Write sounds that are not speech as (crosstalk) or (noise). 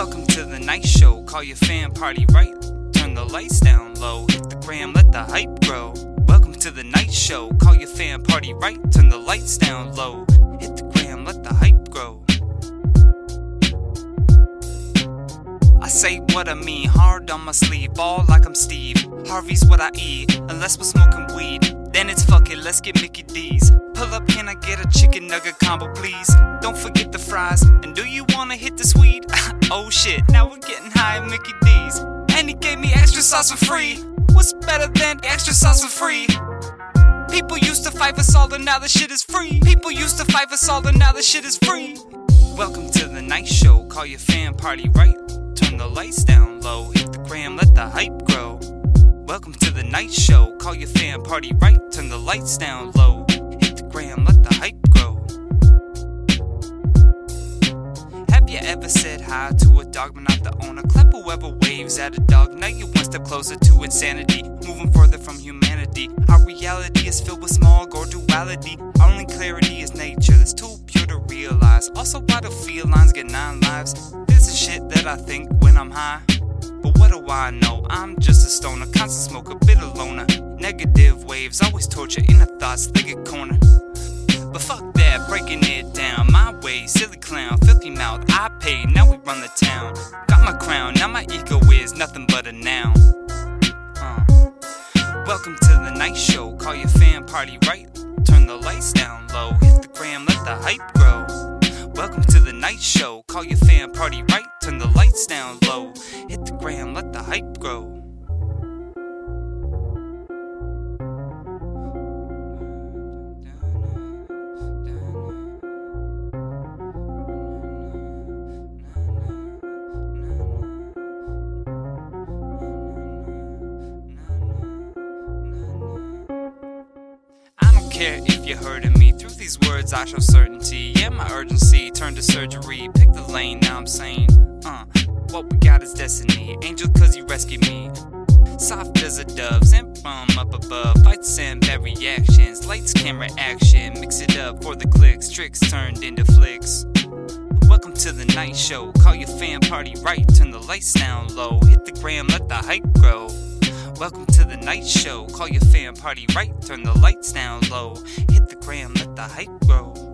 Welcome to the night show. Call your fan party right. Turn the lights down low. Hit the gram, let the hype grow. Welcome to the night show. Call your fan party right. Turn the lights down low. Hit the gram, let the hype grow. I say what I mean, hard on my sleeve, ball like I'm Steve. Harvey's what I eat, unless we're smoking weed. Then it's fuck it, let's get Mickey D's. Pull up, can I get a chicken nugget combo, please? Don't forget the fries. And do you wanna hit the sweet? (laughs) oh shit, now we're getting high at Mickey D's. And he gave me extra sauce for free. What's better than extra sauce for free? People used to fight for salt and now the shit is free. People used to fight for salt and now the shit is free. Welcome to the night show. Call your fan party right. Turn the lights down low. Hit the gram, let the hype grow. Welcome to the night show. Call your fan party right. Turn the lights down low. Hit the gram, let the hype grow. Have you ever said hi to a dog but not the owner? Clap whoever waves at a dog. Now you're one step closer to insanity. Moving further from humanity. Our reality is filled with smog or duality. Our only clarity is nature that's too pure to realize. Also, why do felines get nine lives? This is shit that I think when I'm high. But what do I know? I'm just a stoner, constant smoker, bitter loner. Negative waves always torture inner thoughts, they get cornered. But fuck that, breaking it down my way. Silly clown, filthy mouth, I pay, now we run the town. Got my crown, now my ego is nothing but a noun. Uh. Welcome to the night show, call your fan party right. Turn the lights down low, hit the gram, let the hype night show, call your fan party right. Turn the lights down low, hit the gram, let the hype grow. Care if you're hurting me. Through these words, I show certainty. Yeah, my urgency turned to surgery. Pick the lane, now I'm sane. Uh, what we got is destiny. Angel, cause you rescued me. Soft as a dove, sent from up above. Fights and bad reactions. Lights, camera, action. Mix it up for the clicks. Tricks turned into flicks. Welcome to the night show. Call your fan party right. Turn the lights down low. Hit the gram, let the hype grow. Welcome to the night show. Call your fan party right. Turn the lights down low. Hit the gram, let the hype grow.